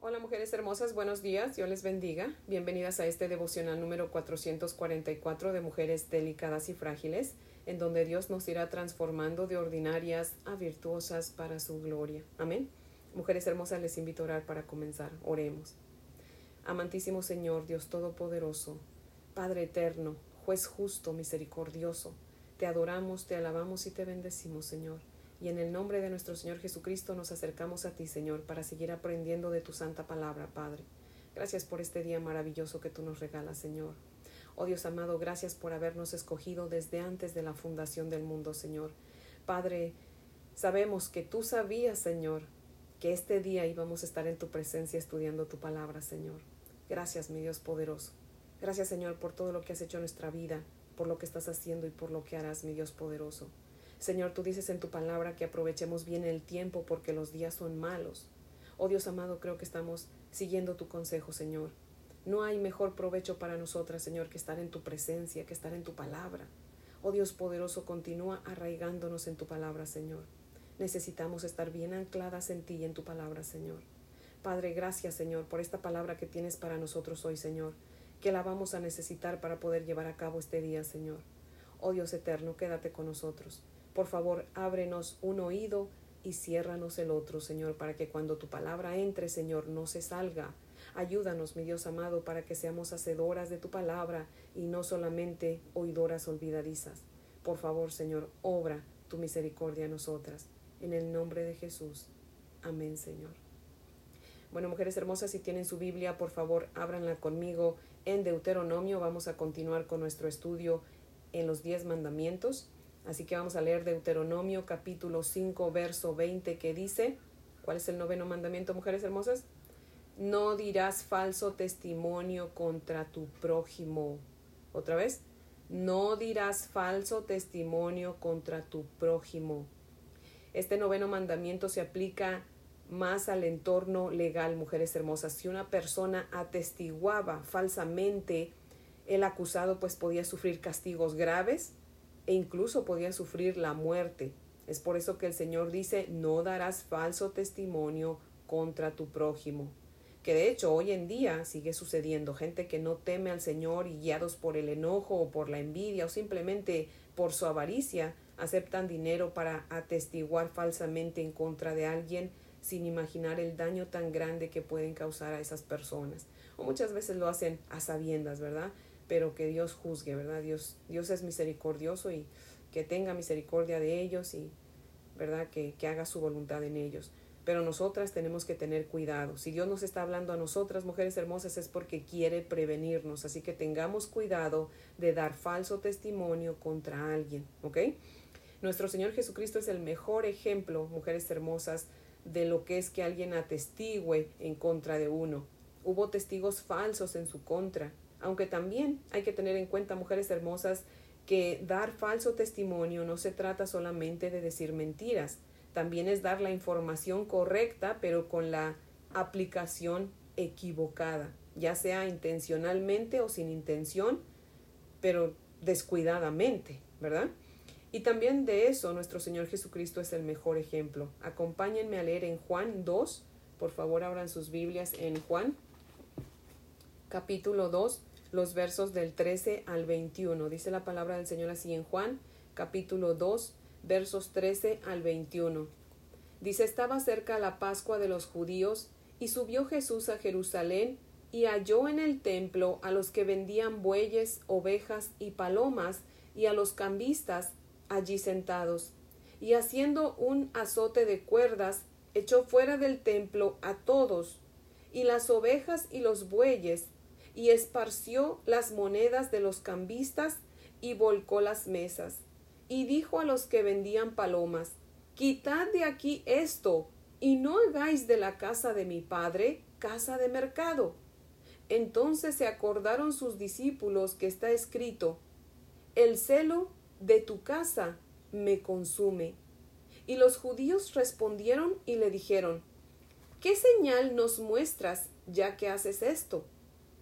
Hola mujeres hermosas, buenos días, Dios les bendiga. Bienvenidas a este devocional número 444 de Mujeres Delicadas y Frágiles, en donde Dios nos irá transformando de ordinarias a virtuosas para su gloria. Amén. Mujeres hermosas, les invito a orar para comenzar. Oremos. Amantísimo Señor, Dios Todopoderoso, Padre Eterno, Juez justo, misericordioso, te adoramos, te alabamos y te bendecimos, Señor. Y en el nombre de nuestro Señor Jesucristo nos acercamos a ti, Señor, para seguir aprendiendo de tu santa palabra, Padre. Gracias por este día maravilloso que tú nos regalas, Señor. Oh Dios amado, gracias por habernos escogido desde antes de la fundación del mundo, Señor. Padre, sabemos que tú sabías, Señor, que este día íbamos a estar en tu presencia estudiando tu palabra, Señor. Gracias, mi Dios poderoso. Gracias, Señor, por todo lo que has hecho en nuestra vida, por lo que estás haciendo y por lo que harás, mi Dios poderoso. Señor, tú dices en tu palabra que aprovechemos bien el tiempo porque los días son malos. Oh Dios amado, creo que estamos siguiendo tu consejo, Señor. No hay mejor provecho para nosotras, Señor, que estar en tu presencia, que estar en tu palabra. Oh Dios poderoso, continúa arraigándonos en tu palabra, Señor. Necesitamos estar bien ancladas en ti y en tu palabra, Señor. Padre, gracias, Señor, por esta palabra que tienes para nosotros hoy, Señor, que la vamos a necesitar para poder llevar a cabo este día, Señor. Oh Dios eterno, quédate con nosotros. Por favor, ábrenos un oído y ciérranos el otro, Señor, para que cuando tu palabra entre, Señor, no se salga. Ayúdanos, mi Dios amado, para que seamos hacedoras de tu palabra y no solamente oidoras olvidadizas. Por favor, Señor, obra tu misericordia a nosotras. En el nombre de Jesús. Amén, Señor. Bueno, mujeres hermosas, si tienen su Biblia, por favor, ábranla conmigo en Deuteronomio. Vamos a continuar con nuestro estudio en los diez mandamientos. Así que vamos a leer Deuteronomio capítulo 5, verso 20 que dice, ¿cuál es el noveno mandamiento, mujeres hermosas? No dirás falso testimonio contra tu prójimo. Otra vez, no dirás falso testimonio contra tu prójimo. Este noveno mandamiento se aplica más al entorno legal, mujeres hermosas. Si una persona atestiguaba falsamente, el acusado pues podía sufrir castigos graves e incluso podía sufrir la muerte. Es por eso que el Señor dice, no darás falso testimonio contra tu prójimo. Que de hecho hoy en día sigue sucediendo. Gente que no teme al Señor y guiados por el enojo o por la envidia o simplemente por su avaricia, aceptan dinero para atestiguar falsamente en contra de alguien sin imaginar el daño tan grande que pueden causar a esas personas. O muchas veces lo hacen a sabiendas, ¿verdad? Pero que Dios juzgue, ¿verdad? Dios, Dios es misericordioso y que tenga misericordia de ellos y, ¿verdad? Que, que haga su voluntad en ellos. Pero nosotras tenemos que tener cuidado. Si Dios nos está hablando a nosotras, mujeres hermosas, es porque quiere prevenirnos. Así que tengamos cuidado de dar falso testimonio contra alguien, ¿ok? Nuestro Señor Jesucristo es el mejor ejemplo, mujeres hermosas, de lo que es que alguien atestigue en contra de uno. Hubo testigos falsos en su contra, aunque también hay que tener en cuenta, mujeres hermosas, que dar falso testimonio no se trata solamente de decir mentiras, también es dar la información correcta, pero con la aplicación equivocada, ya sea intencionalmente o sin intención, pero descuidadamente, ¿verdad? Y también de eso nuestro Señor Jesucristo es el mejor ejemplo. Acompáñenme a leer en Juan 2, por favor abran sus Biblias en Juan capítulo 2, los versos del 13 al 21. Dice la palabra del Señor así en Juan, capítulo 2, versos 13 al 21. Dice, estaba cerca la Pascua de los judíos, y subió Jesús a Jerusalén, y halló en el templo a los que vendían bueyes, ovejas y palomas, y a los cambistas allí sentados. Y haciendo un azote de cuerdas, echó fuera del templo a todos, y las ovejas y los bueyes, y esparció las monedas de los cambistas y volcó las mesas. Y dijo a los que vendían palomas, Quitad de aquí esto, y no hagáis de la casa de mi padre casa de mercado. Entonces se acordaron sus discípulos que está escrito, El celo de tu casa me consume. Y los judíos respondieron y le dijeron, ¿Qué señal nos muestras ya que haces esto?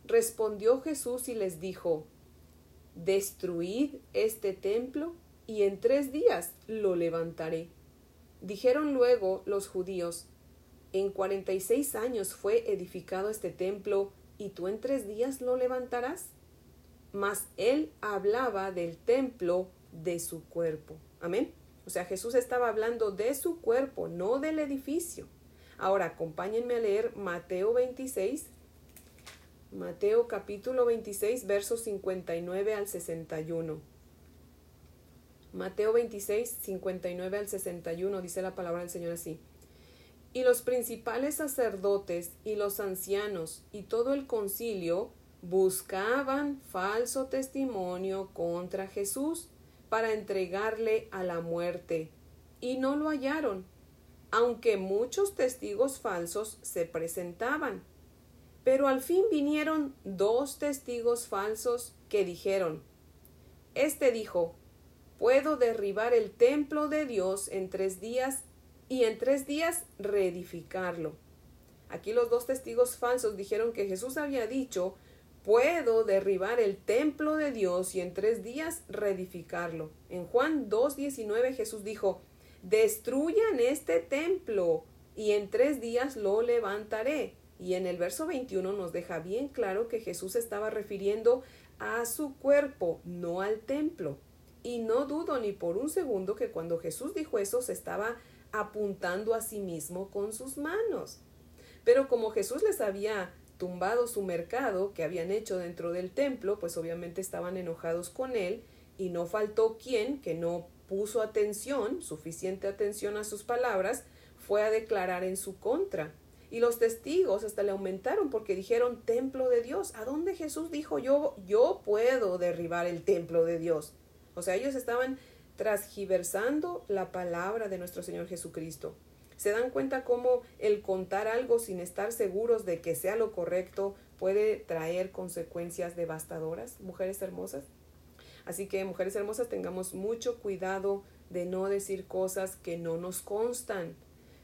Respondió Jesús y les dijo, Destruid este templo y en tres días lo levantaré. Dijeron luego los judíos, en cuarenta y seis años fue edificado este templo, y tú en tres días lo levantarás. Mas él hablaba del templo de su cuerpo. Amén. O sea, Jesús estaba hablando de su cuerpo, no del edificio. Ahora, acompáñenme a leer Mateo 26, Mateo capítulo 26, versos 59 al 61. Mateo 26, 59 al 61 dice la palabra del Señor así. Y los principales sacerdotes y los ancianos y todo el concilio buscaban falso testimonio contra Jesús para entregarle a la muerte, y no lo hallaron, aunque muchos testigos falsos se presentaban. Pero al fin vinieron dos testigos falsos que dijeron, Este dijo, Puedo derribar el templo de Dios en tres días y en tres días reedificarlo. Aquí los dos testigos falsos dijeron que Jesús había dicho, puedo derribar el templo de Dios y en tres días reedificarlo. En Juan 2.19 Jesús dijo, destruyan este templo y en tres días lo levantaré. Y en el verso 21 nos deja bien claro que Jesús estaba refiriendo a su cuerpo, no al templo. Y no dudo ni por un segundo que cuando Jesús dijo eso se estaba apuntando a sí mismo con sus manos. Pero como Jesús les había tumbado su mercado que habían hecho dentro del templo, pues obviamente estaban enojados con él y no faltó quien que no puso atención, suficiente atención a sus palabras, fue a declarar en su contra. Y los testigos hasta le aumentaron porque dijeron templo de Dios. ¿A dónde Jesús dijo yo yo puedo derribar el templo de Dios? O sea, ellos estaban transgiversando la palabra de nuestro Señor Jesucristo. ¿Se dan cuenta cómo el contar algo sin estar seguros de que sea lo correcto puede traer consecuencias devastadoras, mujeres hermosas? Así que, mujeres hermosas, tengamos mucho cuidado de no decir cosas que no nos constan.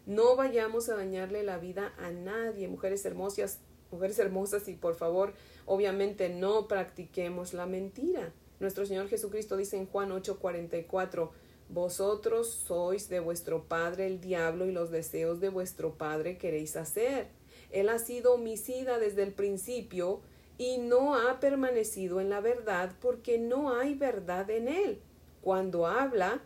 No vayamos a dañarle la vida a nadie, mujeres hermosas, mujeres hermosas, y por favor, obviamente no practiquemos la mentira. Nuestro Señor Jesucristo dice en Juan 8:44, Vosotros sois de vuestro padre el diablo y los deseos de vuestro padre queréis hacer. Él ha sido homicida desde el principio y no ha permanecido en la verdad porque no hay verdad en él. Cuando habla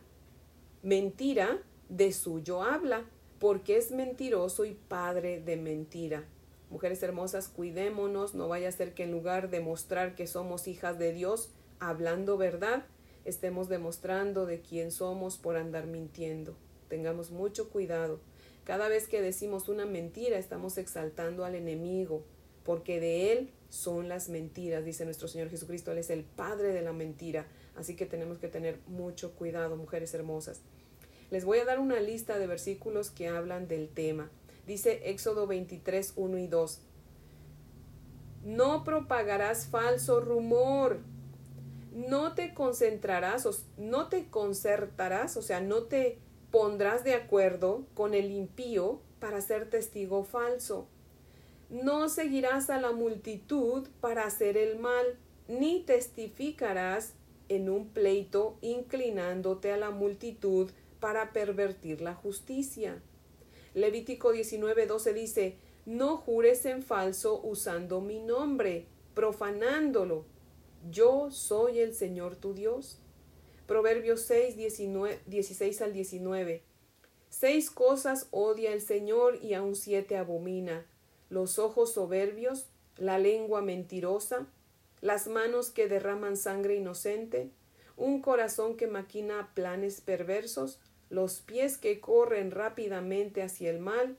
mentira, de suyo habla, porque es mentiroso y padre de mentira. Mujeres hermosas, cuidémonos, no vaya a ser que en lugar de mostrar que somos hijas de Dios, hablando verdad, estemos demostrando de quién somos por andar mintiendo. Tengamos mucho cuidado. Cada vez que decimos una mentira, estamos exaltando al enemigo, porque de él son las mentiras, dice nuestro Señor Jesucristo. Él es el padre de la mentira. Así que tenemos que tener mucho cuidado, mujeres hermosas. Les voy a dar una lista de versículos que hablan del tema. Dice Éxodo 23, 1 y 2. No propagarás falso rumor no te concentrarás, no te concertarás, o sea, no te pondrás de acuerdo con el impío para ser testigo falso. No seguirás a la multitud para hacer el mal, ni testificarás en un pleito inclinándote a la multitud para pervertir la justicia. Levítico 19:12 dice, no jures en falso usando mi nombre, profanándolo yo soy el Señor tu Dios. Proverbios 6, 16 al 19. Seis cosas odia el Señor y aun siete abomina. Los ojos soberbios, la lengua mentirosa, las manos que derraman sangre inocente, un corazón que maquina planes perversos, los pies que corren rápidamente hacia el mal,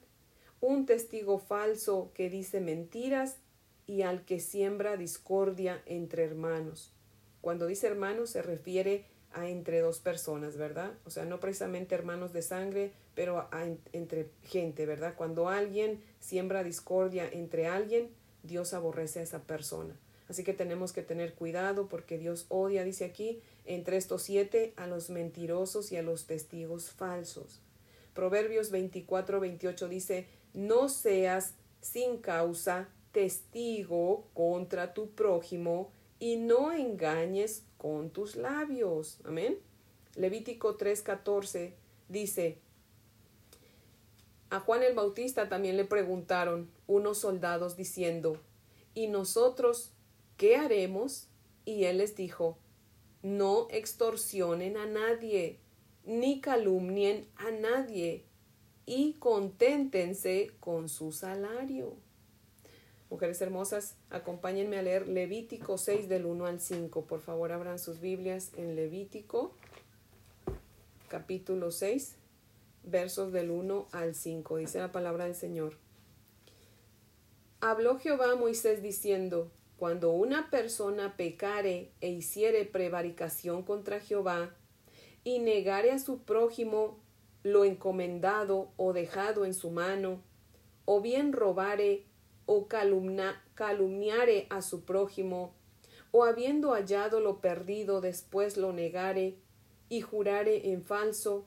un testigo falso que dice mentiras y al que siembra discordia entre hermanos. Cuando dice hermanos se refiere a entre dos personas, ¿verdad? O sea, no precisamente hermanos de sangre, pero entre gente, ¿verdad? Cuando alguien siembra discordia entre alguien, Dios aborrece a esa persona. Así que tenemos que tener cuidado porque Dios odia, dice aquí, entre estos siete a los mentirosos y a los testigos falsos. Proverbios 24, 28 dice, no seas sin causa testigo contra tu prójimo y no engañes con tus labios. Amén. Levítico 3:14 dice, A Juan el Bautista también le preguntaron unos soldados diciendo, ¿y nosotros qué haremos? Y él les dijo, no extorsionen a nadie, ni calumnien a nadie, y conténtense con su salario. Mujeres hermosas, acompáñenme a leer Levítico 6 del 1 al 5. Por favor, abran sus Biblias en Levítico capítulo 6, versos del 1 al 5. Dice la palabra del Señor. Habló Jehová a Moisés diciendo, Cuando una persona pecare e hiciere prevaricación contra Jehová, y negare a su prójimo lo encomendado o dejado en su mano, o bien robare o calumniare a su prójimo, o habiendo hallado lo perdido después lo negare, y jurare en falso,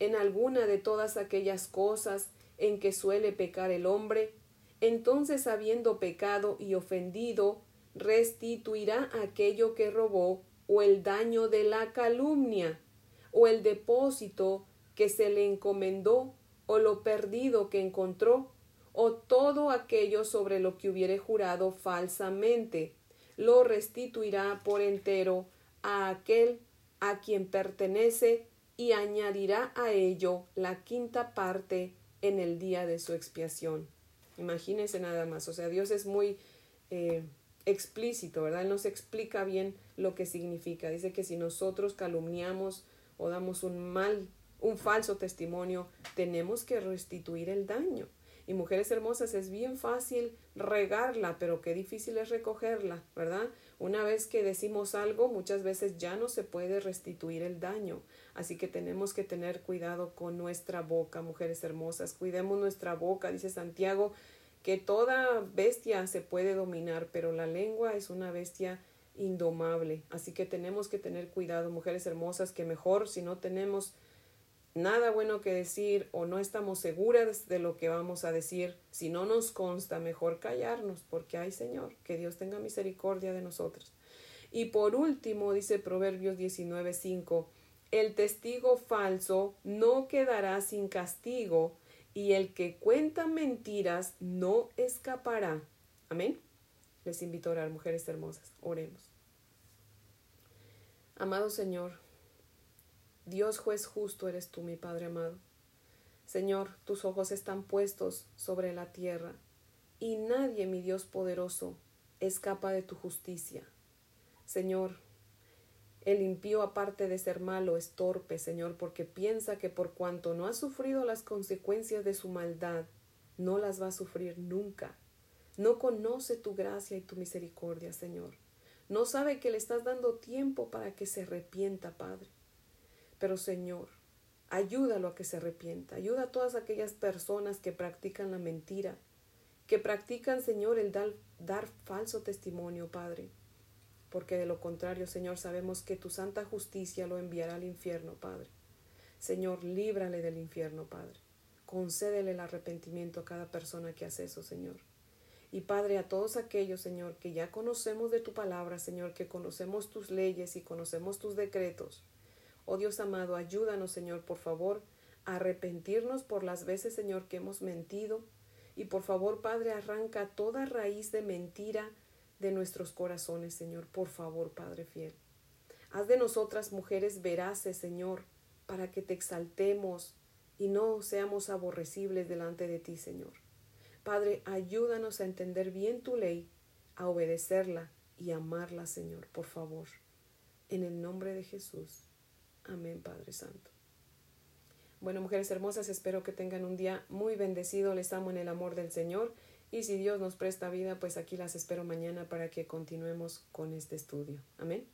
en alguna de todas aquellas cosas en que suele pecar el hombre, entonces habiendo pecado y ofendido, restituirá aquello que robó o el daño de la calumnia o el depósito que se le encomendó o lo perdido que encontró o todo aquello sobre lo que hubiere jurado falsamente, lo restituirá por entero a aquel a quien pertenece y añadirá a ello la quinta parte en el día de su expiación. Imagínense nada más, o sea, Dios es muy eh, explícito, ¿verdad? Él nos explica bien lo que significa. Dice que si nosotros calumniamos o damos un mal, un falso testimonio, tenemos que restituir el daño. Y mujeres hermosas, es bien fácil regarla, pero qué difícil es recogerla, ¿verdad? Una vez que decimos algo, muchas veces ya no se puede restituir el daño. Así que tenemos que tener cuidado con nuestra boca, mujeres hermosas. Cuidemos nuestra boca, dice Santiago, que toda bestia se puede dominar, pero la lengua es una bestia indomable. Así que tenemos que tener cuidado, mujeres hermosas, que mejor si no tenemos nada bueno que decir o no estamos seguras de lo que vamos a decir, si no nos consta, mejor callarnos, porque hay Señor, que Dios tenga misericordia de nosotros. Y por último, dice Proverbios 19:5, el testigo falso no quedará sin castigo, y el que cuenta mentiras no escapará. Amén. Les invito a orar, mujeres hermosas. Oremos. Amado Señor, Dios juez justo eres tú, mi Padre amado. Señor, tus ojos están puestos sobre la tierra, y nadie, mi Dios poderoso, escapa de tu justicia. Señor, el impío, aparte de ser malo, es torpe, Señor, porque piensa que por cuanto no ha sufrido las consecuencias de su maldad, no las va a sufrir nunca. No conoce tu gracia y tu misericordia, Señor. No sabe que le estás dando tiempo para que se arrepienta, Padre. Pero Señor, ayúdalo a que se arrepienta. Ayuda a todas aquellas personas que practican la mentira, que practican, Señor, el dar, dar falso testimonio, Padre. Porque de lo contrario, Señor, sabemos que tu santa justicia lo enviará al infierno, Padre. Señor, líbrale del infierno, Padre. Concédele el arrepentimiento a cada persona que hace eso, Señor. Y Padre, a todos aquellos, Señor, que ya conocemos de tu palabra, Señor, que conocemos tus leyes y conocemos tus decretos, Oh Dios amado, ayúdanos, Señor, por favor, a arrepentirnos por las veces, Señor, que hemos mentido. Y por favor, Padre, arranca toda raíz de mentira de nuestros corazones, Señor. Por favor, Padre fiel. Haz de nosotras mujeres veraces, Señor, para que te exaltemos y no seamos aborrecibles delante de ti, Señor. Padre, ayúdanos a entender bien tu ley, a obedecerla y amarla, Señor, por favor. En el nombre de Jesús. Amén, Padre Santo. Bueno, mujeres hermosas, espero que tengan un día muy bendecido. Les amo en el amor del Señor. Y si Dios nos presta vida, pues aquí las espero mañana para que continuemos con este estudio. Amén.